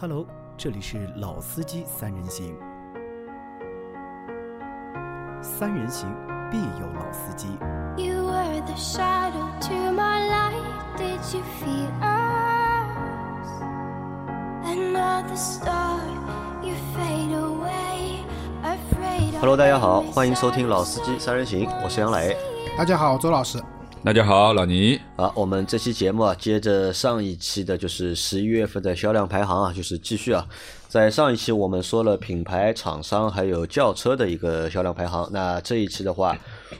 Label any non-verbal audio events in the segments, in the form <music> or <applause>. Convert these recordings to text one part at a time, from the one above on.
Hello，这里是老司机三人行，三人行必有老司机。You were the shadow to my light. Did you feel us? Another star, you fade away. Afraid of Hello，大家好，欢迎收听老司机三人行，我是杨磊。大家好，周老师。大家好，老倪。好，我们这期节目啊，接着上一期的，就是十一月份的销量排行啊，就是继续啊。在上一期我们说了品牌、厂商还有轿车的一个销量排行，那这一期的话，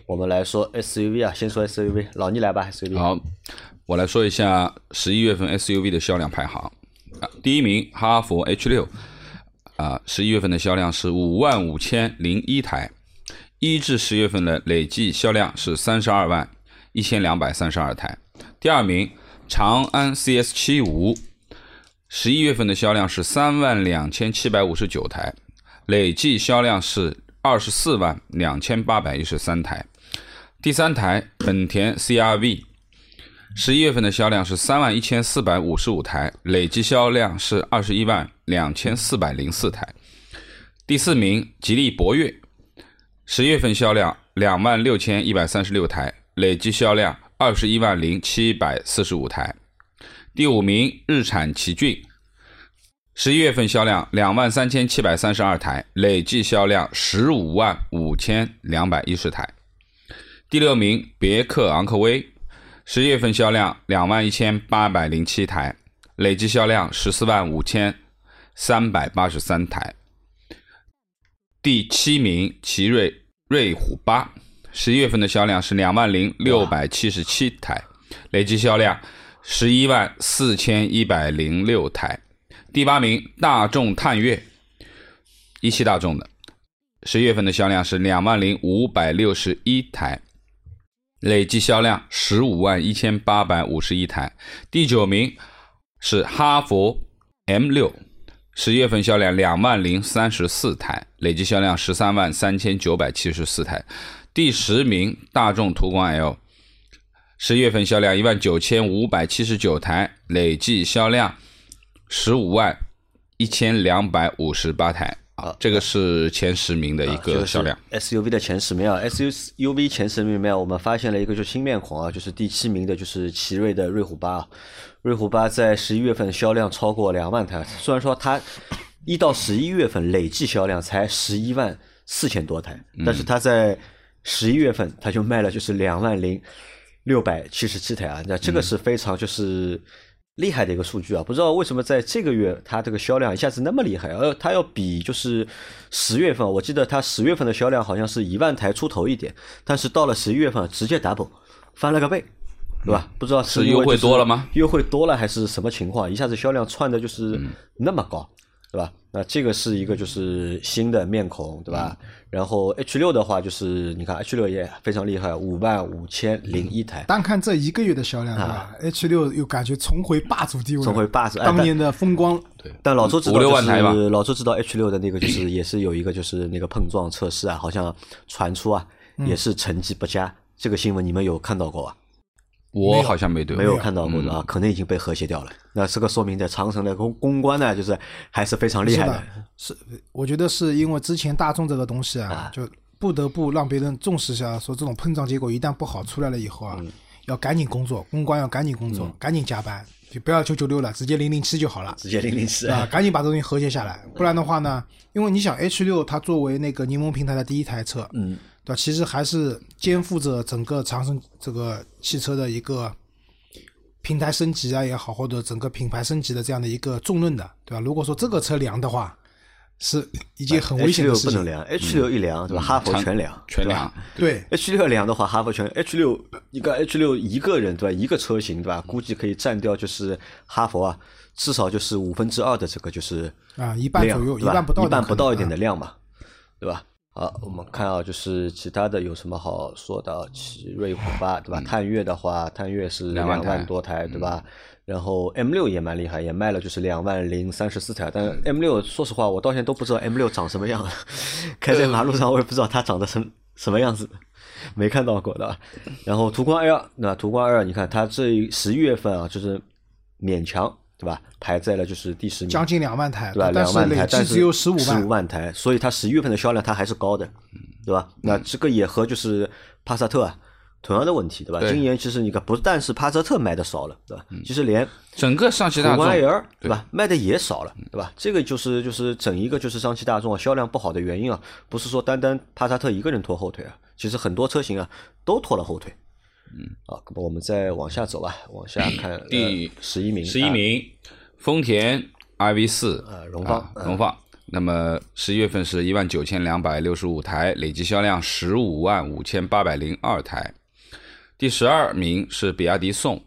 我们来说 SUV 啊，先说 SUV，老倪来吧，SUV。好，我来说一下十一月份 SUV 的销量排行啊。第一名哈弗 H 六啊，十一月份的销量是五万五千零一台，一至十月份的累计销量是三十二万一千两百三十二台。第二名长安 CS 七五，十一月份的销量是三万两千七百五十九台，累计销量是二十四万两千八百一十三台。第三台本田 CRV，十一月份的销量是三万一千四百五十五台，累计销量是二十一万两千四百零四台。第四名吉利博越，十月份销量两万六千一百三十六台，累计销量二十一万零七百四十五台。第五名日产奇骏，十一月份销量两万三千七百三十二台，累计销量十五万五千两百一十台。第六名别克昂科威，十月份销量两万一千八百零七台，累计销量十四万五千三百八十三台。第七名奇瑞瑞虎八，十一月份的销量是两万零六百七十七台，累计销量十一万四千一百零六台。第八名大众探岳，一汽大众的，十月份的销量是两万零五百六十一台，累计销量十五万一千八百五十一台。第九名是哈弗 M 六，十月份销量两万零三十四台，累计销量十三万三千九百七十四台。第十名大众途观 L，十月份销量一万九千五百七十九台，累计销量十五万一千两百五十八台。啊，这个是前十名的一个销量。SUV 的前十名啊，SUV 前十名里面，我们发现了一个就是新面孔啊，就是第七名的就是奇瑞的瑞虎八啊。瑞虎八在十一月份销量超过两万台，虽然说它一到十一月份累计销量才十一万四千多台，但是它在十一月份它就卖了就是两万零六百七十七台啊，那这个是非常就是。厉害的一个数据啊，不知道为什么在这个月它这个销量一下子那么厉害，而它要比就是十月份，我记得它十月份的销量好像是一万台出头一点，但是到了十一月份直接 double 翻了个倍，对吧？不知道是优惠多了吗？优惠多了还是什么情况？一下子销量窜的就是那么高，对吧？那这个是一个就是新的面孔，对吧？然后 H 六的话，就是你看 H 六也非常厉害，五万五千零一台，单看这一个月的销量，对吧？H 六又感觉重回霸主地位，重回霸主哎当年的风光。对但老周知道，五六万台吧就是老周知道 H 六的那个就是也是有一个就是那个碰撞测试啊，好像传出啊也是成绩不佳。这个新闻你们有看到过吧？我好像没对，没有看到过的啊，可能已经被和谐掉了。那这个说明在长城的公公关呢，就是还是非常厉害的。是，我觉得是因为之前大众这个东西啊，啊。就不得不让别人重视一下，说这种碰撞结果一旦不好出来了以后啊，嗯。要赶紧工作，公关要赶紧工作，赶紧加班，就不要九九六了，直接零零七就好了。直接零零七。啊，赶紧把这东西和谐下来，不然的话呢，因为你想 H 六它作为那个柠檬平台的第一台车，嗯，对吧？其实还是肩负着整个长城这个汽车的一个平台升级啊也好，或者整个品牌升级的这样的一个重任的，对吧？如果说这个车凉的话，是一件很危险的事情。不能凉，H 六一凉对吧？哈佛全凉，全凉。对，H 六凉的话，哈佛全 H 六一个 H 六一个人对吧？一个车型对吧？估计可以占掉就是哈佛啊，至少就是五分之二的这个就是啊，一半左右，一半不到一半不到一点的啊量嘛，对吧？好，我们看啊，就是其他的有什么好说的啊？奇瑞虎八对吧？探岳的话，探岳是两万多台对吧？然后 M 六也蛮厉害，也卖了就是两万零三十四台。但 M 六说实话，我到现在都不知道 M 六长什么样，<laughs> 开在马路上我也不知道它长得什什么样子。没看到过的。然后途观 L，那途观 L，你看它这十一月份啊，就是勉强对吧？排在了就是第十名，将近两万台，对吧？两万台，累但是只有十五十五万。台，所以它十一月份的销量它还是高的，对吧？那这个也和就是帕萨特啊同样的问题，对吧？对今年其实你看，不但是帕萨特卖的少了，对吧？其实连整个上汽大众对吧，卖的也少了，对吧？这个就是就是整一个就是上汽大众啊销量不好的原因啊，不是说单单帕萨特一个人拖后腿啊，其实很多车型啊都拖了后腿。嗯，好，那么我们再往下走吧，往下看呃第十一名，十一名，丰田 iV 四呃荣放啊荣放。那么十一月份是一万九千两百六十五台，累计销量十五万五千八百零二台。第十二名是比亚迪宋，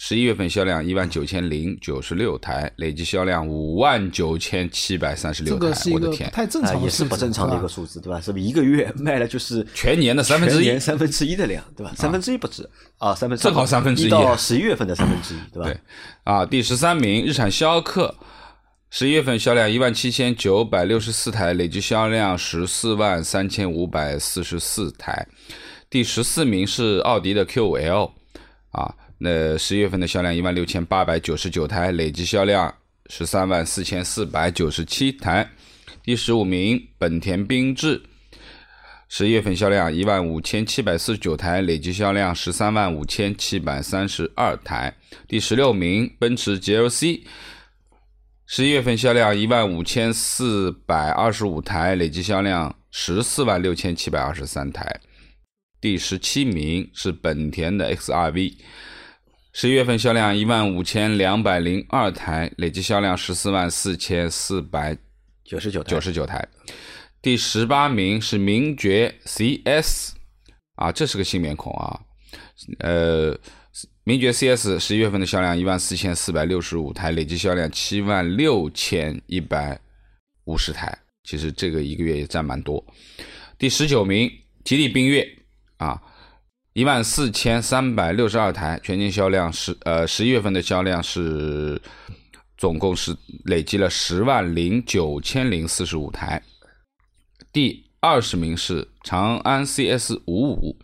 十一月份销量一万九千零九十六台，累计销量五万九千七百三十六台。我的天，太正啊，常也是不正常的一个数字，对吧？是不是一个月 <laughs> 卖了就是全年的三分之一全年三分之一的量，对吧？三分之一不止啊，三分之正好三分之一一到十一月份的三分之一，对吧？对啊，第十三名，日产逍客，十一月份销量一万七千九百六十四台，累计销量十四万三千五百四十四台。第十四名是奥迪的 Q5L，啊，那十一月份的销量一万六千八百九十九台，累计销量十三万四千四百九十七台。第十五名，本田缤智。十一月份销量一万五千七百四十九台，累计销量十三万五千七百三十二台。第十六名，奔驰 GLC，十一月份销量一万五千四百二十五台，累计销量十四万六千七百二十三台。第十七名是本田的 XRV，十一月份销量一万五千两百零二台，累计销量十四万四千四百九十九台九十九台。第十八名是名爵 CS，啊，这是个新面孔啊。呃，名爵 CS 十一月份的销量一万四千四百六十五台，累计销量七万六千一百五十台。其实这个一个月也占蛮多。第十九名，吉利缤越啊，一万四千三百六十二台，全年销量是呃十一月份的销量是总共是累积了十万零九千零四十五台。第二十名是长安 CS 五五，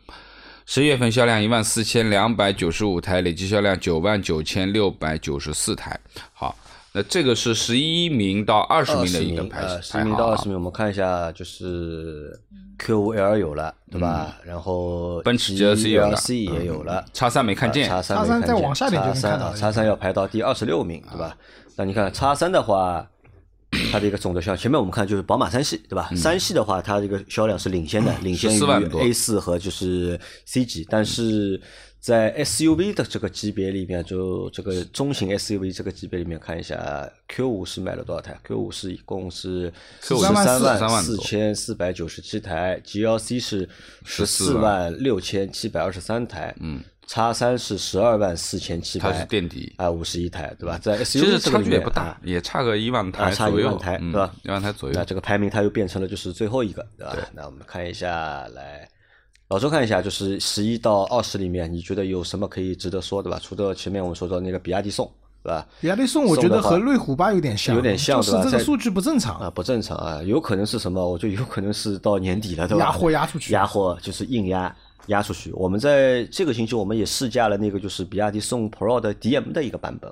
十月份销量一万四千两百九十五台，累计销量九万九千六百九十四台。好，那这个是十一名到二十名的一个排名呃，十排行啊名到二十名，我们看一下，就是 Q5L 有了，对吧？然后嗯奔驰 GLC 有了。GLC 也有了，叉三没看见，叉三再往下点就能叉三啊，看到了叉三要排到第二十六名，对吧？那你看叉三的话，<clears throat> 它的一个总的销量，前面我们看就是宝马三系，对吧？三系的话，它这个销量是领先的，领先于14万多。A 四和就是 C 级，但是在 SUV 的这个级别里面，就这个中型 SUV 这个级别里面看一下，Q 五是卖了多少台？Q 五是一共是十13三万万4四千四百九十七台，GLC 是十四14万六千七百二十三台，嗯。叉三是十二万四千七百，它是垫底啊，五十一台，对吧？在其 SUV 这个里面距也不大啊，也差个一万啊台差一万台，嗯对吧？一万台左右那。这个排名它又变成了就是最后一个，对吧？那我们看一下来，老周看一下，就是十一到二十里面，你觉得有什么可以值得说的吧？除了前面我们说到那个比亚迪宋，对吧？比亚迪宋，我觉得和瑞虎八有点像，有点像就是这个数据不正常啊，，不正常啊，有可能是什么？我觉得有可能是到年底了，对吧？压货压出去压货就是硬压压出去。我们在这个星期我们也试驾了那个就是比亚迪宋 Pro 的 DM 的一个版本，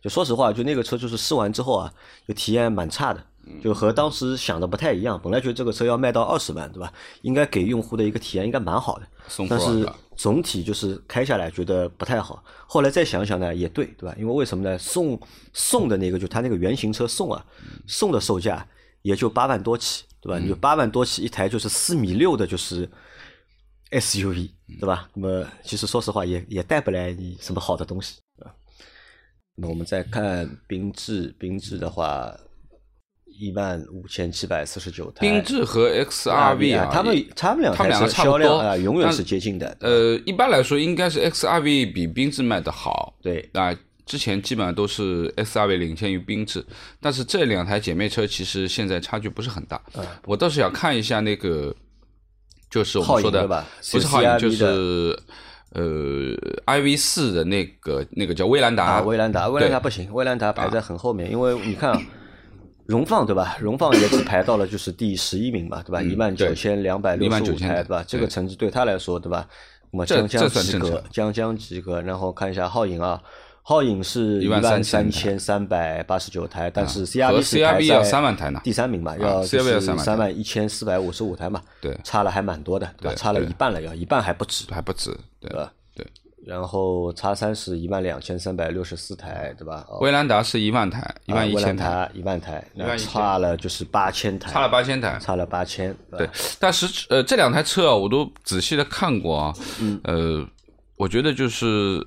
就说实话，就那个车就是试完之后啊，就体验蛮差的。就和当时想的不太一样，本来觉得这个车要卖到二十万，对吧？应该给用户的一个体验应该蛮好的，但是总体就是开下来觉得不太好。后来再想想呢，也对，对吧？因为为什么呢？送送的那个就它那个原型车送啊，送的售价也就八万多起，对吧？你就八万多起一台就是四米六的，就是 SUV，对吧？那么其实说实话也也带不来你什么好的东西啊。那我们再看缤智，缤智的话。一万五千七百四十九台，缤智和 XRV 啊，他们他们两他们两台个差不多车销量啊，永远是接近的。呃，一般来说应该是 XRV 比缤智卖的好。对啊，之前基本上都是 XRV 领先于缤智，但是这两台姐妹车其实现在差距不是很大。嗯我倒是想看一下那个，就是我们说的不是好影，就是呃 iV 四的那个那个叫威兰达。啊，威兰达，威兰达不行，威兰达排在很后面，因为你看啊，荣放对吧？<laughs> 荣放也只排到了就是第十一名嘛，对吧？一万九千两百六十五台，对吧？这个成绩对他来说，对吧？那么这将将及格将将及格。然后看一下皓影啊，皓影是一万三三千三百八十九台，但是 CRV 是排要在3万台呢第三名嘛，啊要 CRV 要3万台三万一千四百五十五台嘛，对差了还蛮多的，对吧？差了一半了，要一半还不止，还不止，对对吧？对。然后叉三是一万两千三百六十四台，对吧？哦威兰达是一万台，一万一千台，达一万台，那差了就是八千台，差了八千台。差了八千，对，但是呃，这两台车啊，我都仔细的看过啊，嗯呃，我觉得就是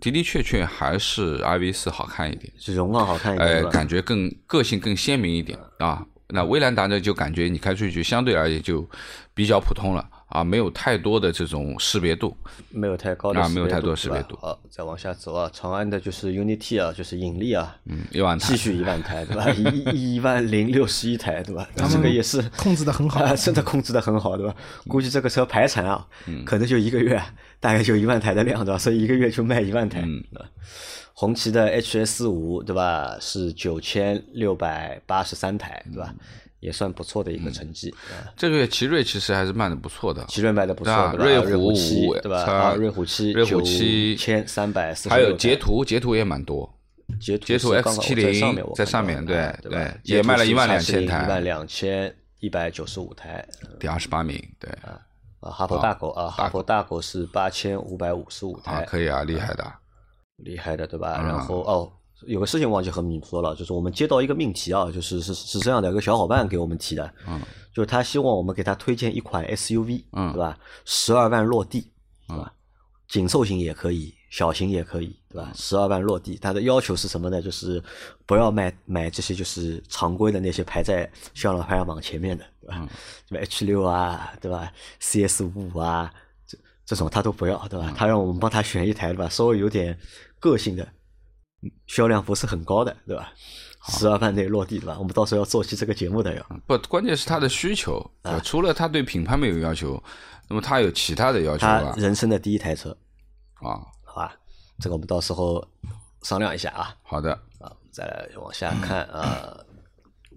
的的确确还是 iV 四好看一点，是容貌好看一点，呃对，吧感觉更个性更鲜明一点啊。那威兰达呢，就感觉你开出去相对而言就比较普通了啊，没有太多的这种识别度。没有太高的识别啊没有太多度对吧识别度好，再往下走啊，长安的就是 Unity 啊，就是引力啊，嗯，一万台继续一万台，对吧？一 <laughs> 一万零六十一台，对吧？他这个也是控制的很好啊，<laughs> 真的控制的很好，对吧？估计这个车排产啊，嗯可能就一个月大概就一万台的量，对吧？所以一个月就卖一万台。嗯红旗的 HS 五，对吧？是九千六百八十三台，对嗯吧？也算不错的一个成绩啊。这个月奇瑞其实还是卖的不错的，奇瑞卖的不错？瑞瑞虎七，五对吧？啊，瑞虎七，瑞虎七千三百四十还有捷途，捷途也蛮多。截图截图是刚好 X70 在上面对对？也卖了一万两千台一万两千一百九十五台第二十八名，对啊，哈佛大狗啊，哈佛大狗是八千五百五十五啊，台，可以啊，厉害的。厉害的对吧？嗯然后哦，有个事情忘记和你们说了，就是我们接到一个命题啊，就是是是这样的，有个小伙伴给我们提的，嗯，就是他希望我们给他推荐一款 SUV，嗯对吧？十二万落地，对吧？紧凑型也可以，小型也可以，对嗯吧？十二万落地，他的要求是什么呢？就是不要买买这些就是常规的那些排在销量排行榜前面的，对吧？嗯什么 H 六啊，对吧？CS 五啊，这这种他都不要，对嗯吧？他让我们帮他选一台，对吧？稍微有点个性的，销量不是很高的，对吧？十二万内落地，对吧？我们到时候要做期这个节目的要。不，关键是他的需求，啊呃除了他对品牌没有要求，那么他有其他的要求他吧？人生的第一台车，啊，好吧？这个我们到时候商量一下啊。好的。啊，再来往下看 <coughs> 啊，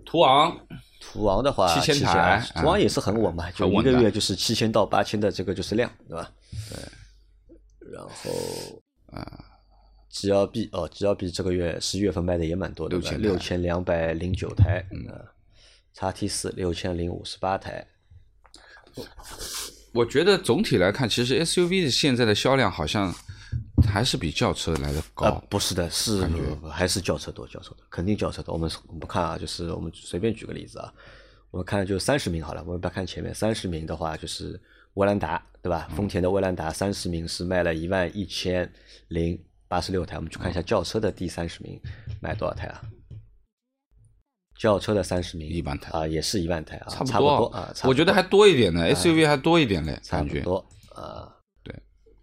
途昂途昂的话，7000 7000台啊途昂也是很稳嘛，就一个月就是七千到八千的这个就是量，对吧？对。然后啊，GLB 哦，GLB 这个月十一月份卖的也蛮多的，6000六台千两百零九台，嗯，叉 T 四六千零五十八台，我觉得总体来看，其实 SUV 现在的销量好像还是比轿车来的高。啊，不是的，是还是轿车多，轿车多，肯定轿车多。我们我们看啊，就是我们随便举个例子啊，我们看就三十名好了，我们不要看前面，三十名的话就是威兰达，对吧？丰田的威兰达三十名是卖了一万一千零八十六台，我们去看一下轿车的第三十名卖多少台啊？轿车的三十名一万台啊，也是一万台啊，差不不多啊，差不多我觉得还多一点呢，SUV 还多一点嘞，感觉差不多啊。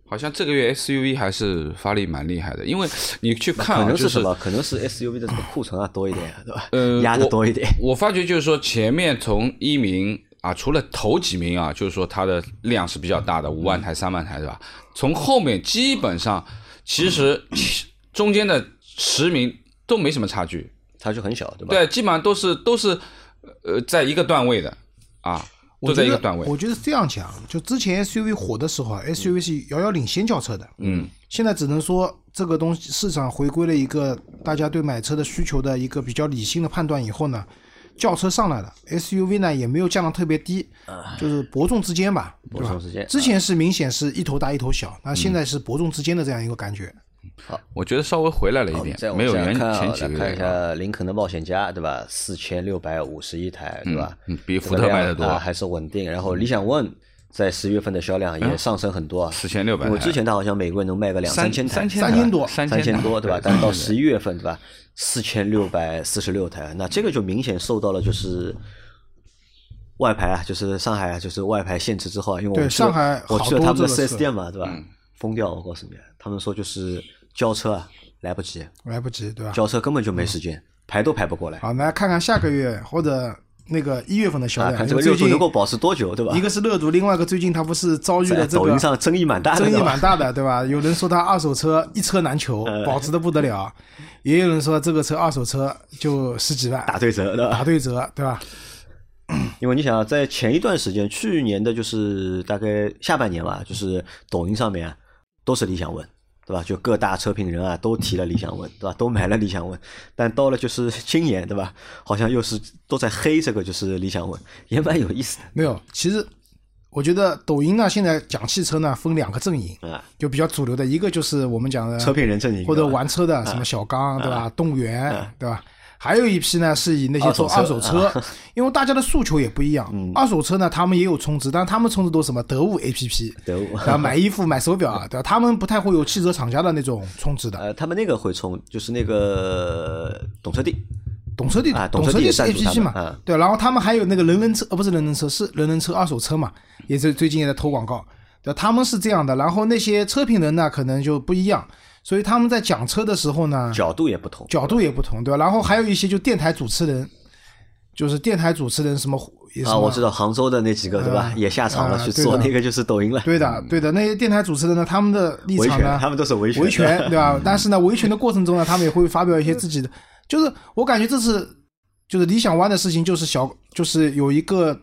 好像这个月 SUV 还是发力蛮厉害的，因为你去看可啊，就是什么？可能是 SUV 的这个库存啊多一点，对吧？呃，压的多一点。我发觉就是说，前面从一名啊，除了头几名啊，就是说它的量是比较大的，五万台、三万台，对吧？从后面基本上，其实中间的十名都没什么差距，差距很小，对吧？对，基本上都是都是呃在一个段位的啊，都在一个段位。我觉得这样讲，就之前 SUV 火的时候啊，SUV 是遥遥领先轿车的。嗯，现在只能说这个东西市场回归了一个大家对买车的需求的一个比较理性的判断以后呢，轿车上来了，SUV 呢也没有降到特别低，就是伯仲之间吧，伯仲之间？之前是明显是一头大一头小，那现在是伯仲之间的这样一个感觉。好我觉得稍微回来了一点再，往没有原看啊前几个来看一。下林肯的冒险家，对吧？四千六百五十一台，对吧？嗯比福特卖的多啊还是稳定。然后理想 ONE 在十月份的销量也上升很多啊，四千六百因为之前它好像每个月能卖个两三千台，三千多三三千多，对吧？但是到十一月份，对吧？四千六百四十六台，那这个就明显受到了就是外牌啊，就是上海啊，就是外牌限制之后啊，因为我上海我好多去了他们的这个 4S 店嘛，对吧？嗯疯掉，我告诉你，他们说就是交车啊来不及，来不及，对吧？交车根本就没时间，排都排不过来。好，来看看下个月或者那个一月份的销啊，量。看这个最近热度能够保持多久，对吧？一个是热度，另外一个最近它不是遭遇了这个 <laughs> 抖音上争议蛮大的，争议蛮大的，对吧？<laughs> 有人说它二手车一车难求，呃 <laughs> 保值的不得了；也有人说这个车二手车就十几万，打对折？打对折，对吧？<coughs> 因为你想啊，在前一段时间，去年的就是大概下半年吧，就是抖音上面啊都是理想 ONE，对吧？就各大车评人啊都提了理想 ONE，对吧？都买了理想 ONE，但到了就是今年，对吧？好像又是都在黑这个就是理想 ONE，也蛮有意思的。没有，其实我觉得抖音呢现在讲汽车呢分两个阵营，啊，就比较主流的一个就是我们讲的车评人阵营或者玩车的什么小刚对吧，动物园对吧？还有一批呢是以那些做二二手手车车，<laughs> 因为大家的诉求也不一样。嗯。二手车呢，他们也有充值，但他们充值都是什么得物 APP，得物。然后买衣服、买手表啊，<laughs> 对吧？他们不太会有汽车厂家的那种充值的。呃，他们那个会充，就是那个懂车帝，懂车帝啊，懂车帝是懂车帝也赞助 A P 他 P 嘛嗯，对，然后他们还有那个人人车，呃，不是人人车，是人人车二手车嘛，也是最近也在投广告，对，他们是这样的，然后那些车评人呢，可能就不一样，所以他们在讲车的时候呢，角度也不同，角度也不同，对吧？然后还有一些就电台主持人，就是电台主持人什么啊，我知道杭州的那几个对吧？啊，也下场了去做那个就是抖音了，对的，对的，那些电台主持人呢，他们的立场呢，权他们都是维权。维权，对吧？但是呢，维权的过程中呢，他们也会发表一些自己的，就是我感觉这次就是理想 ONE 的事情，就是小，就是有一个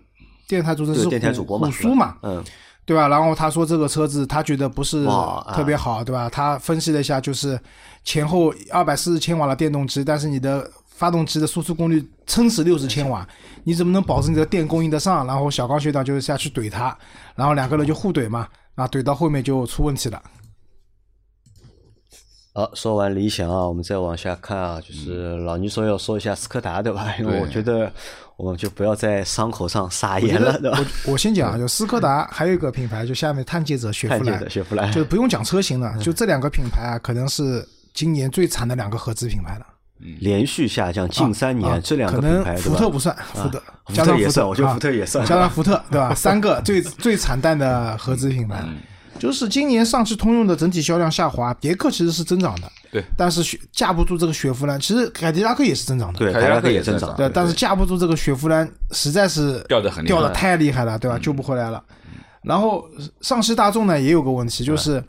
电台主持人电台主播嘛虎叔嘛，嗯，对吧？然后他说这个车子他觉得不是特别好，对吧？他分析了一下，就是前后二百四十千瓦的电动机，但是你的发动机的输出功率撑死六十千瓦，你怎么能保证你的电供应得上？然后小刚学长就下去怼他，然后两个人就互怼嘛，啊，怼到后面就出问题了。好，说完理想啊，我们再往下看啊，就是老倪说要说一下斯柯达对吧？因为我觉得我们就不要在伤口上撒盐了，对吧？我我先讲啊，就斯柯达还有一个品牌，就下面探界者、雪佛兰雪佛兰就不用讲车型了，就这两个品牌啊，可能是今年最惨的两个合资品牌了。连续下降近三年，啊这两个可能品牌？福特不算，福特福加上福特特也算，我觉得啊福特也算，加上福特，对吧？三个最 <laughs> 最惨淡的合资品牌，就是今年上汽通用的整体销量下滑，别克其实是增长的，对，但是雪架不住这个雪佛兰，其实凯迪拉克也是增长的，对，凯迪拉克克也增长对，但是架不住这个雪佛兰实在是掉的很厉害。掉的太厉害了，对吧？救不回来了。然后上汽大众呢也有个问题，就是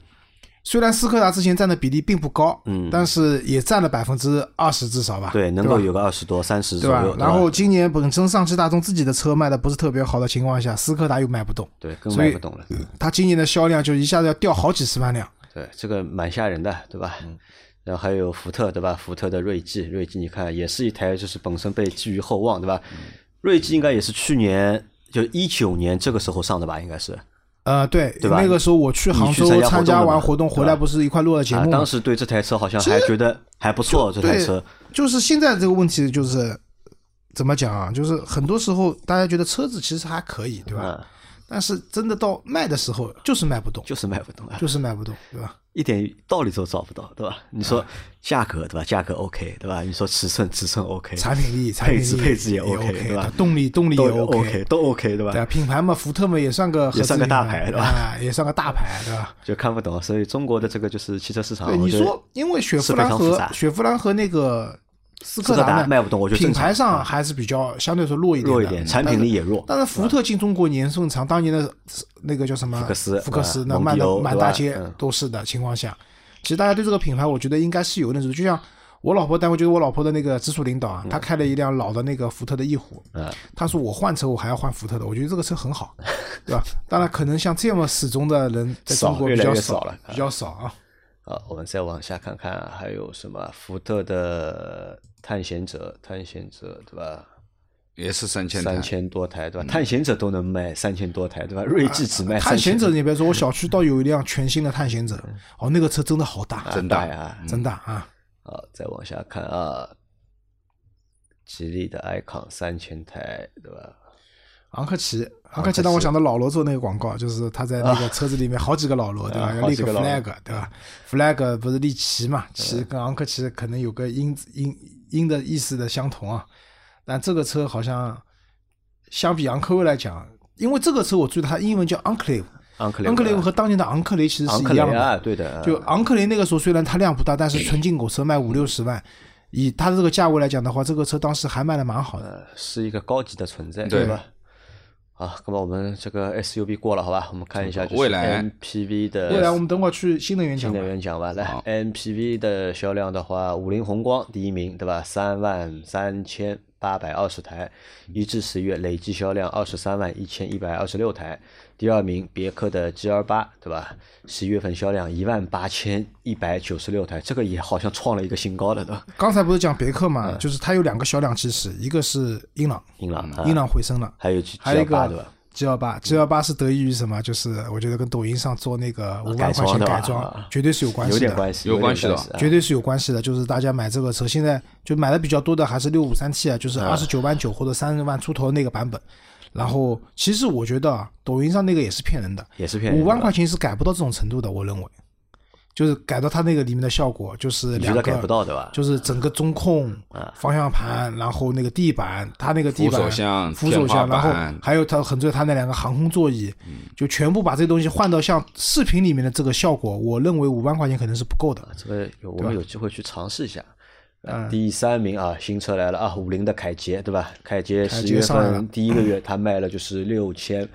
虽然斯柯达之前占的比例并不高，嗯但是也占了百分之二十至少吧，对，能够有个二十多、三十对吧左右，？然后今年本身上汽大众自己的车卖的不是特别好的情况下，斯柯达又卖不动，对更卖不动了，它今年的销量就一下子要掉好几十万辆。对，这个蛮吓人的，对吧？嗯然后还有福特，对吧？福特的锐际，锐际你看也是一台，就是本身被寄予厚望，对吧？嗯锐际应该也是去年就一九年这个时候上的吧，应该是呃，对，对吧那个时候我去杭州参加完活动回来，不是一块录了节啊，目吗当？时对这台车好像还觉得还不错，这台车，就是现在这个问题就是怎么讲啊？就是很多时候大家觉得车子其实还可以，对吧？嗯，但是真的到卖的时候就是卖不动，就是卖不动啊，就是卖不动，对吧？一点道理都找不到，对吧？你啊说价格，对吧？价格 OK，对吧？你说尺寸，尺寸 OK，产品力、产品配置配置也也 OK，对吧动力动力也 OK，都 OK，对吧？对啊，品牌嘛，福特嘛也算个也算个大牌对吧啊，也算个大牌，对吧？就看不懂，所以中国的这个就是汽车市场，对，你说，因为雪佛兰和雪佛兰和那个斯斯柯达达呢卖不动我觉得品牌上还是比较相对说弱一点的，弱一点，产品力也弱。但是福特进中国年份长，当年的那个叫什么？福克斯福克斯啊那卖的满大街嗯。都是的情况下，其实大家对这个品牌，我觉得应该是有认识，就像我老婆单位就是我老婆的那个直属领导啊，他开了一辆老的那个福特的翼虎，嗯，他说我换车我还要换福特的，我觉得这个车很好，<laughs> 对吧？当然，可能像这么始终的人在中国比较少了比较少啊。好，我们再往下看看啊，还有什么福特的探险者，探险者对吧？也是三千台三千多台对吧？探险者都能卖三千多台对吧？锐志只卖探险者，你别说，我小区倒有一辆全新的探险者，哦，那个车真的好大，真大呀！真大啊！好，再往下看啊，吉利的 icon 三千台对吧？昂科旗，昂科旗让我想到老罗做那个广告，就是他在那个车子里面好几个老罗，对吧？啊要立个 flag，对吧？flag 不是立旗嘛？旗跟昂科旗可能有个音音音的意思的相同啊，但这个车好像相比昂科威来讲，因为这个车我注意它英文叫 Enclave。昂克雷昂克雷和当年的昂克雷其实是一样的，对的，就昂克雷那个时候虽然它量不大，但是纯进口车卖五六十万，以它的这个价位来讲的话，这个车当时还卖的蛮好的。呃是一个高级的存在，对吧？好，那么我们这个 SUV 过了，好吧？我们看一下就是未来 MPV 的未来我们等会儿去新能源讲吧新能。源讲吧。来，MPV 的销量的话，五菱宏光第一名，对吧？三万三千八百二十台，一至十月累计销量二十三万一千一百二十六台。第二名别克的 GL 八，对吧？十一月份销量一万八千一百九十六台，这个也好像创了一个新高了，对吧？刚才不是讲别克嘛，就是它有两个销量基石，一个是英朗，英朗，啊英朗回升了，还有还有一 GL 八，对个吧？G 幺八，G 幺八是得益于什么？就是我觉得跟抖音上做那个五万改块钱改装啊，绝对是有关系的，有点关系，有关系的绝对是有关系的。就是大家买这个车，现在就买的比较多的还是六五三 T 啊，就是二十九万九或者三十万出头那个版本。然后，其实我觉得啊，抖音上那个也是骗人的，也是骗人的。五万块钱是改不到这种程度的，我认为，就是改到它那个里面的效果，就是两个你觉得改不到对吧？就是整个中控、方向盘，然后那个地板，它那个地板、扶手箱扶手箱，然后还有它很重要，它那两个航空座椅，就全部把这东西换到像视频里面的这个效果，我认为五万块钱肯定是不够的。这个有我们有机会去尝试一下。嗯第三名啊，新车来了啊，五菱的凯捷对吧？凯捷凯十月份第一个月，它卖了就是六千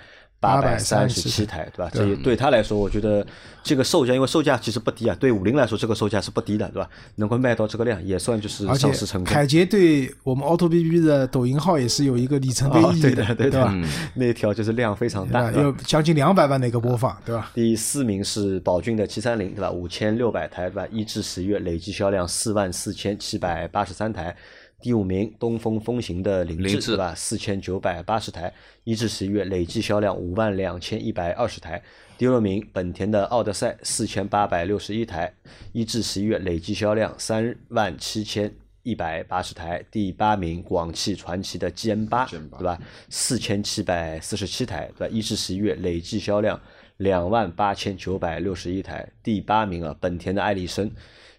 八百三十七台，对吧？这也对他来说，我觉得这个售价，因为售价其实不低啊，对五菱来说，这个售价是不低的，对吧？能够卖到这个量，也算就是上市成功。凯捷对我们 Auto B B 的抖音号也是有一个里程碑哦，意义对的，对对吧？的，那条就是量非常大，有将近两百万的一个播放，对吧？第四名是宝骏的七三零，对吧？五千六百台，对吧？一至十月累计销量四万四千七百八十三台。第五名东风风行的凌志，对吧？四千九百八十台，一至十一月累计销量五万两千一百二十台。第六名本田的奥德赛四千八百六十一台，一至十一月累计销量三万七千一百八十台。第八名广汽传祺的 GM 八，对吧？四千七百四十七台，对吧？一至十一月累计销量两万八千九百六十一台。第八名啊，本田的艾力绅。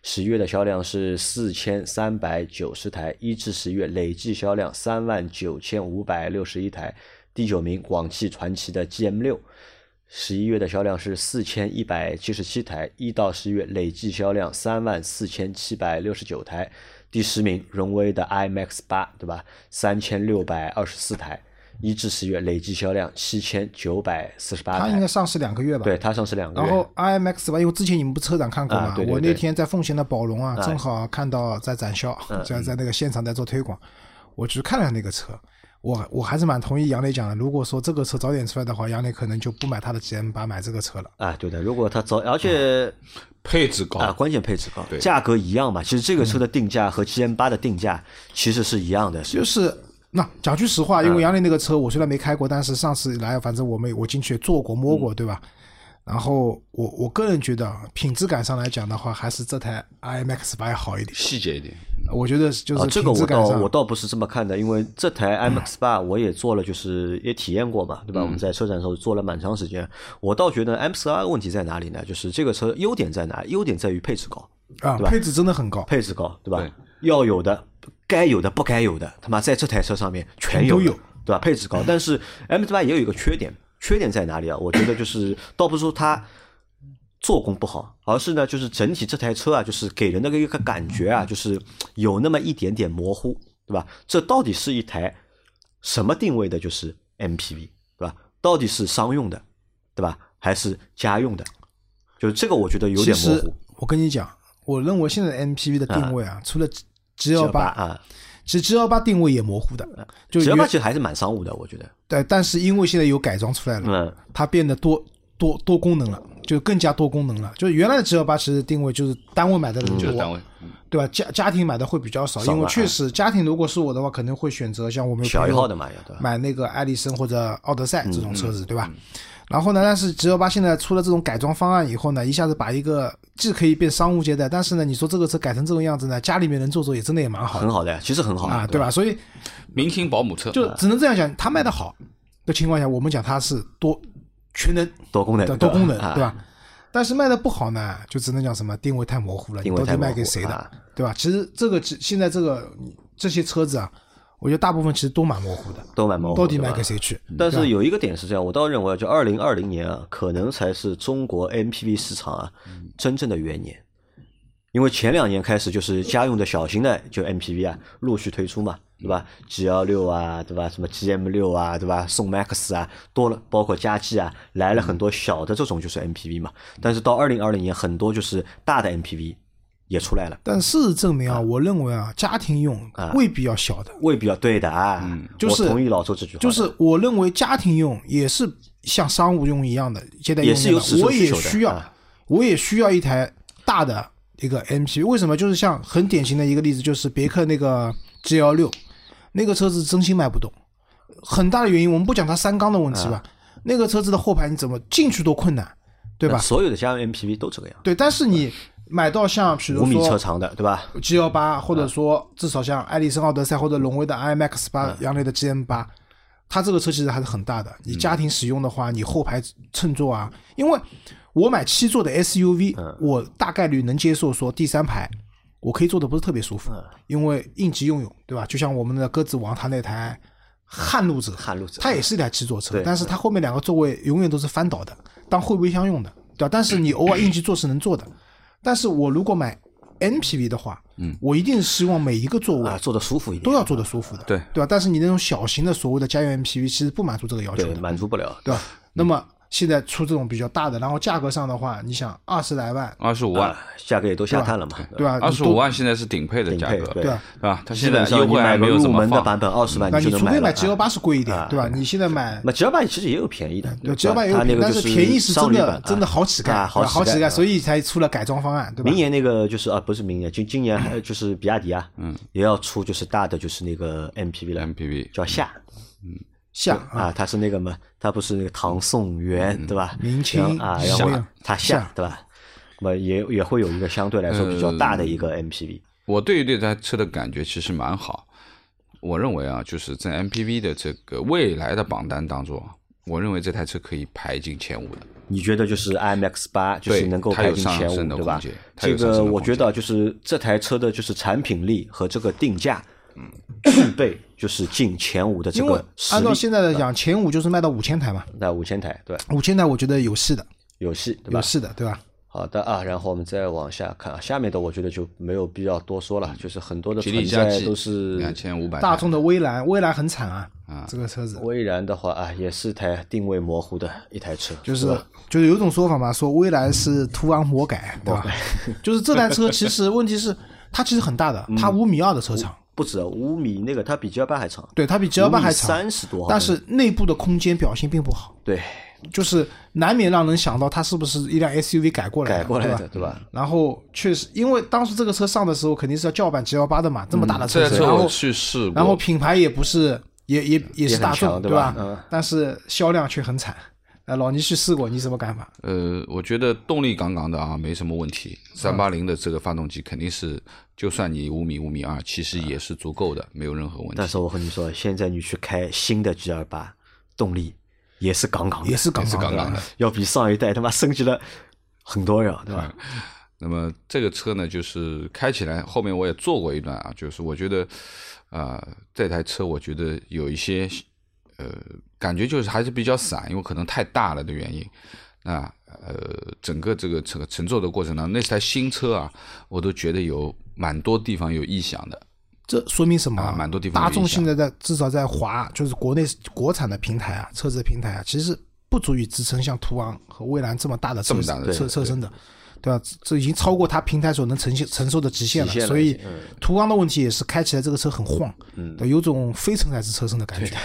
十月的销量是四千三百九十台，一至十月累计销量三万九千五百六十一台。第九名，广汽传祺的 GM 六，十一月的销量是四千一百七十七台，一到十月累计销量三万四千七百六十九台。第十名，荣威的 iMAX 八，对吧？三千六百二十四台，一至十月累计销量七千九百四十八台。它应该上市两个月吧？对，它上市两个月。然后 IMX 吧，因为之前你们不车展看过嘛，我那啊对对对天在奉贤的宝龙啊，啊正好看到在展销，<laughs> 在在那个现场在做推广，我去看了那个车，我我还是蛮同意杨磊讲的，如果说这个车早点出来的话，杨磊可能就不买他的 GM 八，买这个车了。啊，对的，如果它早，而且配置高啊，关键配置高，对价格一样嘛。其实这个车的定价和 GM 八的定价其实是一样的，就是那讲句实话，嗯因为杨林那个车我虽然没开过，但是上次来，反正我们我进去也坐过摸嗯过，对吧？然后我我个人觉得啊品质感上来讲的话，还是这台 iMax 八要好一点。细节一点。我觉得就啊，是这个我倒我倒不是这么看的，因为这台 IMAX 八我也做了，就是也体验过嘛，对吧？我们在车展的时候做了蛮长时间，我倒觉得 MX 八问题在哪里呢？就是这个车优点在哪？优点在于配置高，对吧啊配置真的很高，配置高，对吧？对要有的、该有的、不该有的，他妈在这台车上面全都有对吧？配置高，但是 MX 八也有一个缺点，缺点在哪里啊？我觉得就是倒不是说它做工不好，而是呢，就是整体这台车啊，就是给人的一个感觉啊，就是有那么一点点模糊，对吧？这到底是一台什么定位的？就是 MPV，对吧？到底是商用的，对吧？还是家用的？就是这个，我觉得有点模糊。我跟你讲，我认为现在的 MPV 的定位啊，除了 G 幺八，啊，其实 G 幺八定位也模糊的，就只要原八其实还是蛮商务的，我觉得。对，但是因为现在有改装出来了，嗯，它变得多多多功能了，就更加多功能了。就是原来的 G 幺八其实定位就是单位买的人多，就是单位，对吧？家家庭买的会比较少，因为确实家庭如果是我的话，可能会选择像我们小一号的嘛？买那个艾力绅或者奥德赛这种车嗯子，对吧？然后呢，但是 G 幺八现在出了这种改装方案以后呢，一下子把一个既可以变商务接待，但是呢，你说这个车改成这种样子呢，家里面人坐坐也真的也蛮好的很好的呀，其实很好啊，对对吧？？所以明星保姆车，就只能这样讲，它卖的好的情况下，我们讲它是多全能 <laughs> 多功能的，多功能，啊对吧？但是卖的不好呢，就只能讲什么定位太模糊了，你到底定位太模糊卖给谁的啊，对吧？其实这个其现在这个这些车子啊，我觉得大部分其实都蛮模糊的，都蛮模糊。到底卖给谁去？但是有一个点是这样，我倒认为，就二零二零年啊，可能才是中国 MPV 市场啊真正的元年，因为前两年开始就是家用的小型的就 MPV 啊陆续推出嘛，对吧？G 幺六啊，对吧？什么 GM 六啊，对吧？宋 MAX 啊，多了，包括佳绩啊，来了很多小的这种就是 MPV 嘛。但是到二零二零年，很多就是大的 MPV。也出来了，但事实证明啊，我认为啊，家庭用啊未必要小的，未必要对的啊。嗯就是我同意老周这句话，就是我认为家庭用也是像商务用一样的，接待用的也是有我也需要啊，我也需要一台大的一个 MPV。为什么？就是像很典型的一个例子，就是别克那个 G L 六，那个车子真心卖不动，很大的原因我们不讲它三缸的问题吧，那个车子的后排你怎么进去都困难，对吧？所有的家用 MPV 都这个样，对，但是你买到像比如五米车长的，对吧？G 幺八，或者说至少像艾力绅奥德赛或者荣威的 i Max 八、嗯杨磊的 GM 八，它这个车其实还是很大的。你家庭使用的话，你后排乘坐啊，因为我买七座的 SUV，、我嗯大概率能接受说第三排我可以坐的不是特别舒服，嗯因为应急用用，对吧？就像我们的鸽子王它那台撼路者，撼路者它也是一台七座车，但是它后面两个座位永远都是翻倒的，当后备箱用的，对吧？但是你偶尔应急坐是能坐的，但是我如果买 MPV 的话，嗯，我一定是希望每一个座位啊，坐的舒服一点，都要坐的舒服的，对对吧？但是你那种小型的所谓的家用 MPV 其实不满足这个要求对，的，满足不了。对吧？那么现在出这种比较大的，然后价格上的话，你想二十来万，二十五万啊，，价格也都下探了嘛，对吧？二十五万现在是顶配的价格，对对啊，对吧？它基现在本上你优惠还没有买个入怎么放门的版本，二十万那你就能买了。除非买 G 幺啊。八是贵一点啊，对吧？你现在买那 G 幺八其实也有便宜的，对 G 幺八也有便宜，但它那个就是便宜是真的真的啊好乞丐，啊，好乞丐，乞丐，所以才出了改装方案，对吧？明？年那个就是啊，不是明年，今今年还就是比亚迪啊，嗯，也要出就是大的就是那个 MPV 了 MPV 叫夏像啊，啊，它是那个嘛，它不是那个唐宋元对吧？明清啊，然后夏它夏夏对吧？那么也也会有一个相对来说比较大的一个 MPV，我对于这台车的感觉其实蛮好。我认为啊，就是在 MPV 的这个未来的榜单当中，我认为这台车可以排进前五的。你觉得就是 IMX 八就是能够排进前五，对吧升的空间？它这个我觉得就是这台车的就是产品力和这个定价，具备就是进前五的这因为个实力。按照现在的讲，前五就是卖到五千台嘛，那五千台对吧？五千台我觉得有戏的，有戏对吧？有戏的，对吧？好的啊，然后我们再往下看啊，下面的我觉得就没有必要多说了，就是很多的吉存利嘉际都是两千五百，大众的蔚蓝，蔚蓝很惨啊，这个车子威然的话啊，也是台定位模糊的一台车，就是吧就是有一种说法嘛，说蔚蓝是途昂魔改，对吧？就是这台车其实问题是它其实很大的，<laughs> 它五米二的车长，不止五米，那个它比 G 幺八还长，对，它比 G 幺八还长，三十多毫米，但是内部的空间表现并不好，对就是难免让人想到它是不是一辆 SUV 改过来的，改过来的对吧？对吧？然后确实，因为当时这个车上的时候肯定是要叫板 G 幺八的嘛，这么大的车然后去试，然后品牌也不是，也也也是大众，对吧？吧嗯但是销量却很惨。呃，老倪去试过，你什么看法？呃，我觉得动力杠杠的啊，没什么问题。三八零的这个发动机肯定是，就算你五米五米二，其实也是足够的，没有任何问题但。是我和你说，现在你去开新的 G 二八，动力也是杠杠的，也是杠杠的是杠杠的。要比上一代他妈升级了很多呀，对吧？那么这个车呢，就是开起来，后面我也坐过一段啊，就是我觉得，啊、这台车我觉得有一些，呃，感觉就是还是比较散，因为可能太大了的原因。那呃，整个这个这个乘坐的过程当中，那台新车啊，我都觉得有蛮多地方有异响的。这说明什么啊蛮多地方大众现在在至少在华，就是国内国产的平台啊，车子的平台啊，其实不足以支撑像途昂和蔚蓝这么大的车这么大的车车身的，对吧？这这已经超过它平台所能承现承受的极限了。限了所以嗯途昂的问题也是开起来这个车很晃，对，有种非承载式车身的感觉，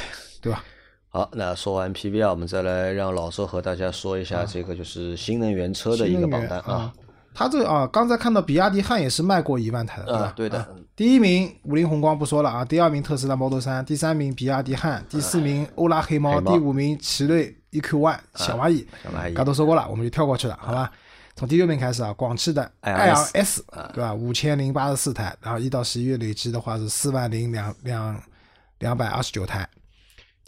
对吧？好，那说完 PVR，，我们再来让老周和大家说一下这个就是新能源车的一个榜单啊他。。这啊，刚才看到比亚迪汉也是卖过一万台的，对吧啊？对的啊第一名五菱宏光不说了啊，第二名特斯拉 Model 三，第三名比亚迪汉，第四名欧拉黑猫，第五名奇瑞 EQ One 小蚂蚁，小蚂蚁刚都说过了，我们就跳过去了，好吧？从第六名开始啊，广汽的爱爱昂昂 S S，对吧？五千零八十四台，然后一到十一月累计的话是四万零两两两百二十九台。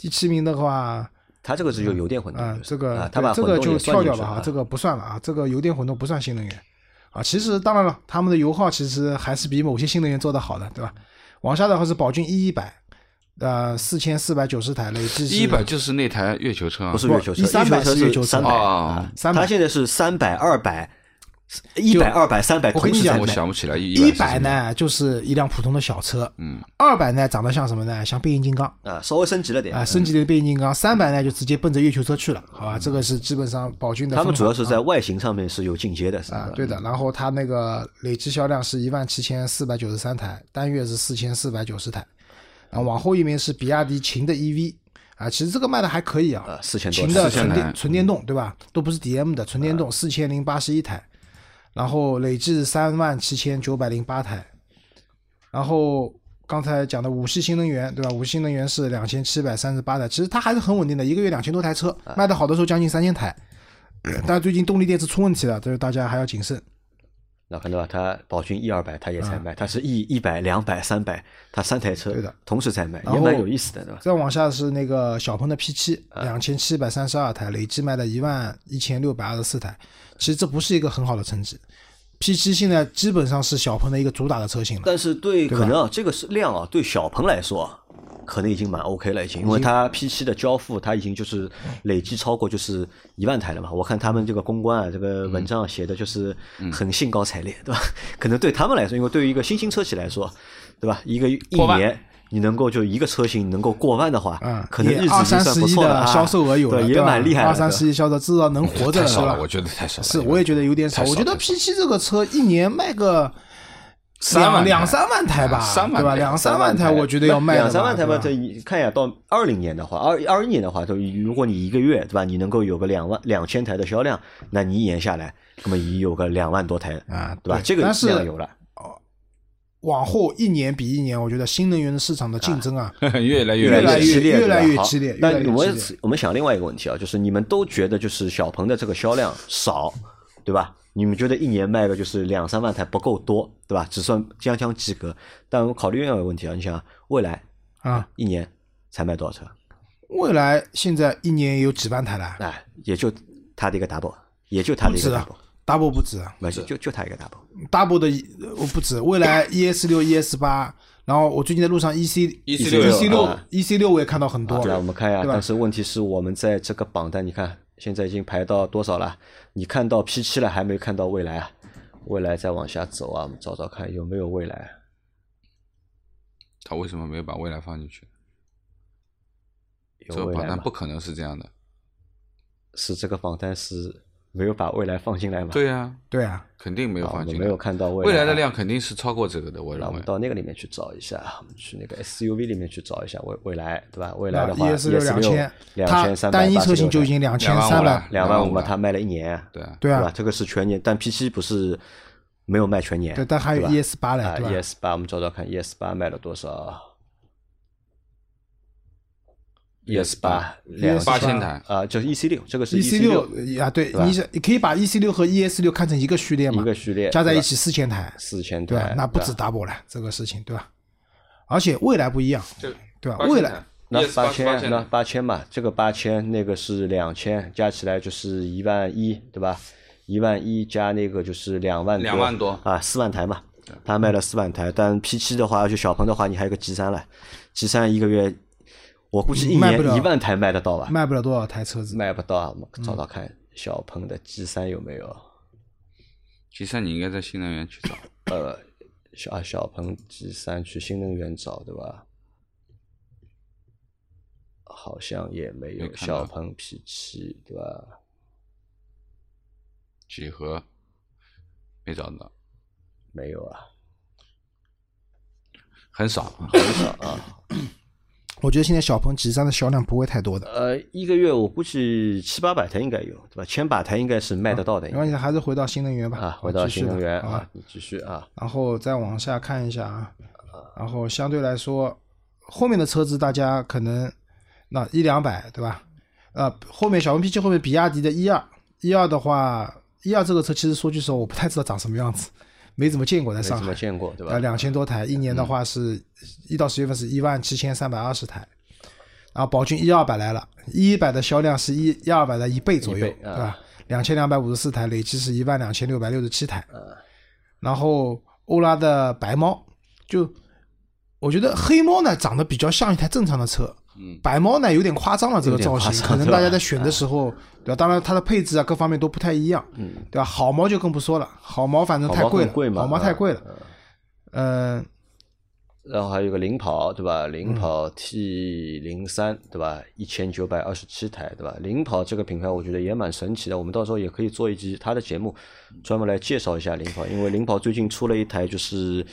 第七名的话，它这个是有油电混动啊，就是这个啊，它把这个就跳掉了啊这个不算了啊，这个油电混动不算新能源啊。其实当然了，他们的油耗其实还是比某些新能源做的好的，对吧？往下的话是宝骏 E 一百，呃，四千四百九十台，累计是一百就是那台月球车啊，不是月球车，130月球车是月球车三百哦啊，300它现在是三百、二百、一百、二百、三百，我跟你讲我想不起来一一百，呢就是一辆普通的小车，嗯，二百呢长得像什么呢？像变形金刚啊，稍微升级了点啊，升级的变形金刚，三百呢就直接奔着月球车去了，好吧？这个是基本上宝骏的他。们主要是在啊外形上面是有进阶的，是吧，？啊对的。然后它那个累计销量是一万七千四百九十三台，单月是四千四百九十台。啊，往后一名是比亚迪秦的 EV，啊，其实这个卖的还可以啊，啊，四千多秦的4000台纯电纯电动对吧？都不是 DM 的纯电动，四千零八十一台，然后累计三万七千九百零八台，然后刚才讲的五系新能源对吧？五系新能源是两千七百三十八台，其实它还是很稳定的，一个月两千多台车，卖的好的时候将近三千台，<coughs> 但最近动力电池出问题了，这是大家还要谨慎。那看到吧，它宝骏 E 二百它也在卖，它是 E 一百、两百、三百，它三台车对的同时在卖，也蛮有意思的，对吧？再往下是那个小鹏的 P 七，两千七百三十二台，累计卖了一万一千六百二十四台。其实这不是一个很好的成绩。P 七现在基本上是小鹏的一个主打的车型了。但是对可能啊，这个是量啊，对小鹏来说啊，可能已经蛮 OK 了，已经，因为它 P 七的交付，它已经就是累计超过就是一万台了嘛。我看他们这个公关啊，这个文章写的就是很兴高采烈，对吧？可能对他们来说，因为对于一个新兴车企来说，对吧？一个一年。你能够就一个车型能够过万的话，嗯，可能日子已经也二三算十亿的不错了啊销售额有了，对，也蛮厉害的。二三十亿销售，至少能活着了，对吧太少了，？我觉得太少了。是，我也觉得有点少。我觉得 P 七这个车一年卖个三万两两三万台吧，三万对吧？两三万台，我觉得要卖两三万台吧。吧这一看一下，到二零年的话，二二一年的话，就如果你一个月对吧，你能够有个两万两千台的销量，那你一年下来，那么你有个两万多台啊对吧？这个但是量有了，往后一年比一年，我觉得新能源的市场的竞争啊，<laughs> 越来越越来越激烈，越来越激烈越来但我们我们想另外一个问题啊，就是你们都觉得就是小鹏的这个销量少，对吧？你们觉得一年卖个就是两三万台不够多，对吧？只算将将及格。但我考虑另外一个问题啊，你想未来啊，一年才卖多少车？未来现在一年有几万台了哎，也就它的一个 double，也就它的一个 double，，double 不止啊没事就就它一个 double。，double 的呃我不止。未来 <coughs> ES 六、ES 八，然后我最近在路上 EC EC6 EC 六啊 EC 六我也看到很多啊，来我们看一下，但是问题是我们在这个榜单，你看现在已经排到多少了？你看到 P 七了，还没看到未来啊？未来再往下走啊，我们找找看有没有未来。他为什么没有把未来放进去？这个榜单不？可能是这样的。是这个榜单是没有把未来放进来吗？对呀，对啊，肯定没有放进来。们没有看到未来啊未来的量肯定是超过这个的，我认为我们。到那个里面去找一下，我们去那个 SUV 里面去找一下未未来，对吧？未来的话 ES 六两千，两它千三百单一车型就已经两千三2万百了，两万五嘛，25,000它卖了一年，对啊，对啊，吧？这个是全年，但 P 七不是没有卖全年，对，但还有 ES 八嘞，啊对吧？，ES 八，我们找找看 ES 八卖了多少？ES 八两八千台，啊，就是 EC 六，这个是 EC 六六啊，对，你是你可以把 EC 六和 ES 六看成一个序列嘛，一个序列加在一起四千台，四千对？那不止 double 了，这个事情，对吧？而且未来不一样，这对吧？未来那八八千，那八千嘛，这个八千，那个是两千，加起来就是一万一，对吧？一万一加那个就是两万两万多啊，四万台嘛，他卖了四万台，但 P 七的话，就小鹏的话，你还有个 G 三了，G 三一个月，我估计一年一万台卖得到吧？卖不了多少台车子，卖不到啊，我们找找看小鹏的 G 三有没有？G 三你应该在新能源去找。<laughs> 呃，小啊小鹏 G 三去新能源找对吧？好像也没有小鹏 P 七对吧？几何没找到，没有啊，很少。很少啊。<laughs> 我觉得现在小鹏 G 三的销量不会太多的，呃，一个月我估计七八百台应该有对吧？千把台应该是卖得到的没关系，还是回到新能源吧。啊。回到新能源啊，你继续啊。然后再往下看一下啊，然后相对来说，后面的车子大家可能那一两百对吧？呃，后面小鹏 P7 后面比亚迪的一二一二的话，一二这个车其实说句实话，我不太知道长什么样子，没怎么见过在没怎么上海。见过对吧？呃，两千多台，一年的话是一到十月份是一万七千三百二十台，然后宝骏一二百来了，一百的销量是一一二百的一倍左右，啊对吧？两千两百五十四台，累计是一万两千六百六十七台。然后欧拉的白猫，就我觉得黑猫呢长得比较像一台正常的车，白猫呢有点夸张了，这个造型，可能大家在选的时候，对吧？当然它的配置啊各方面都不太一样，嗯，对吧？好猫就更不说了，好猫反正太贵了，好猫啊太贵了，嗯，然后还有个领跑，对吧？领跑 T 零三，对吧？一千九百二十七台，对吧？领跑这个品牌，我觉得也蛮神奇的。我们到时候也可以做一集它的节目，专门来介绍一下领跑，因为领跑最近出了一台，就是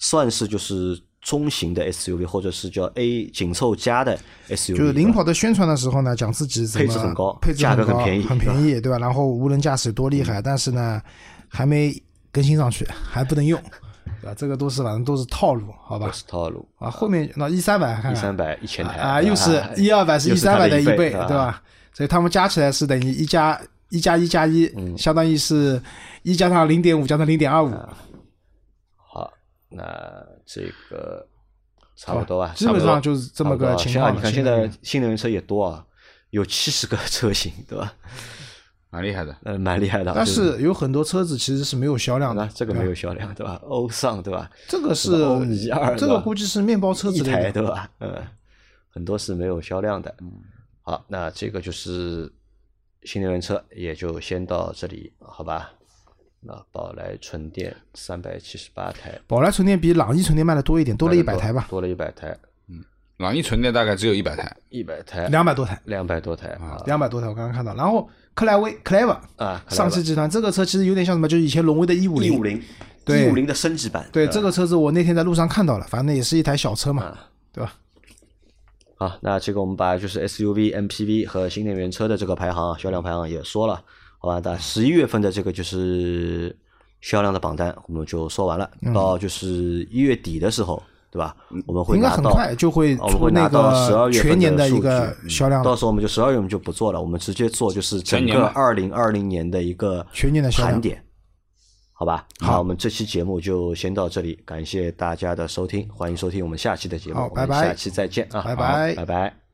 算是就是中型的 SUV，或者是叫 A 紧凑加的 SUV，就是领跑的宣传的时候呢，讲自己配置很高配置价格很高很便宜很便宜，对吧？然后无人驾驶多厉害，但是呢，还没更新上去，<laughs> 还不能用，对吧？这个都是反正都是套路，好吧都？是套路。啊，后面那一三百看看一三百一千台啊，又是一二百是一三百的一倍对？吧？所以他们加起来是等于一加一加一加一，嗯相当于是一加上零点五加上零点二五，好，那这个差不多啊，基本上就是这么个情况你看现在新能源车也多啊，有七十个车型，对吧？蛮厉害的。呃，蛮厉害的。但是有很多车子其实是没有销量的，这个没有销量，对吧？欧尚，对吧？这个是欧一二这个估计是面包车一台，之类的。对吧？嗯，很多是没有销量的。好，那这个就是新能源车，也就先到这里，好吧？那宝来纯电三百七十八台，宝来纯电比朗逸纯电卖的多一点，多了一百台吧，多了一百台，嗯朗逸纯电大概只有一百台，一百台，两百多台，两百多台啊两百多台我刚刚看到。然后克莱威 Clever 啊！上汽集团这个车其实有点像什么，就是以前荣威的一五零。一五零，对一五零的升级版，对这个车子，我那天在路上看到了，反正也是一台小车嘛，啊对吧？好，那这个我们把就是 SUV、MPV 和新能源车的这个排行啊销量排行也说了，好吧？那十一月份的这个就是销量的榜单我们就说完了，到就是一月底的时候，对吧？我们会应该拿到很快就会我们出那会拿到十二个月份全年的数一个据到时候我们就十二月我们就不做了，我们直接做就是整个二零二零年的一个全年的盘点，好吧？好我们这期节目就先到这里，感谢大家的收听，欢迎收听我们下期的节目，好我们拜拜下期再见啊，拜拜拜拜。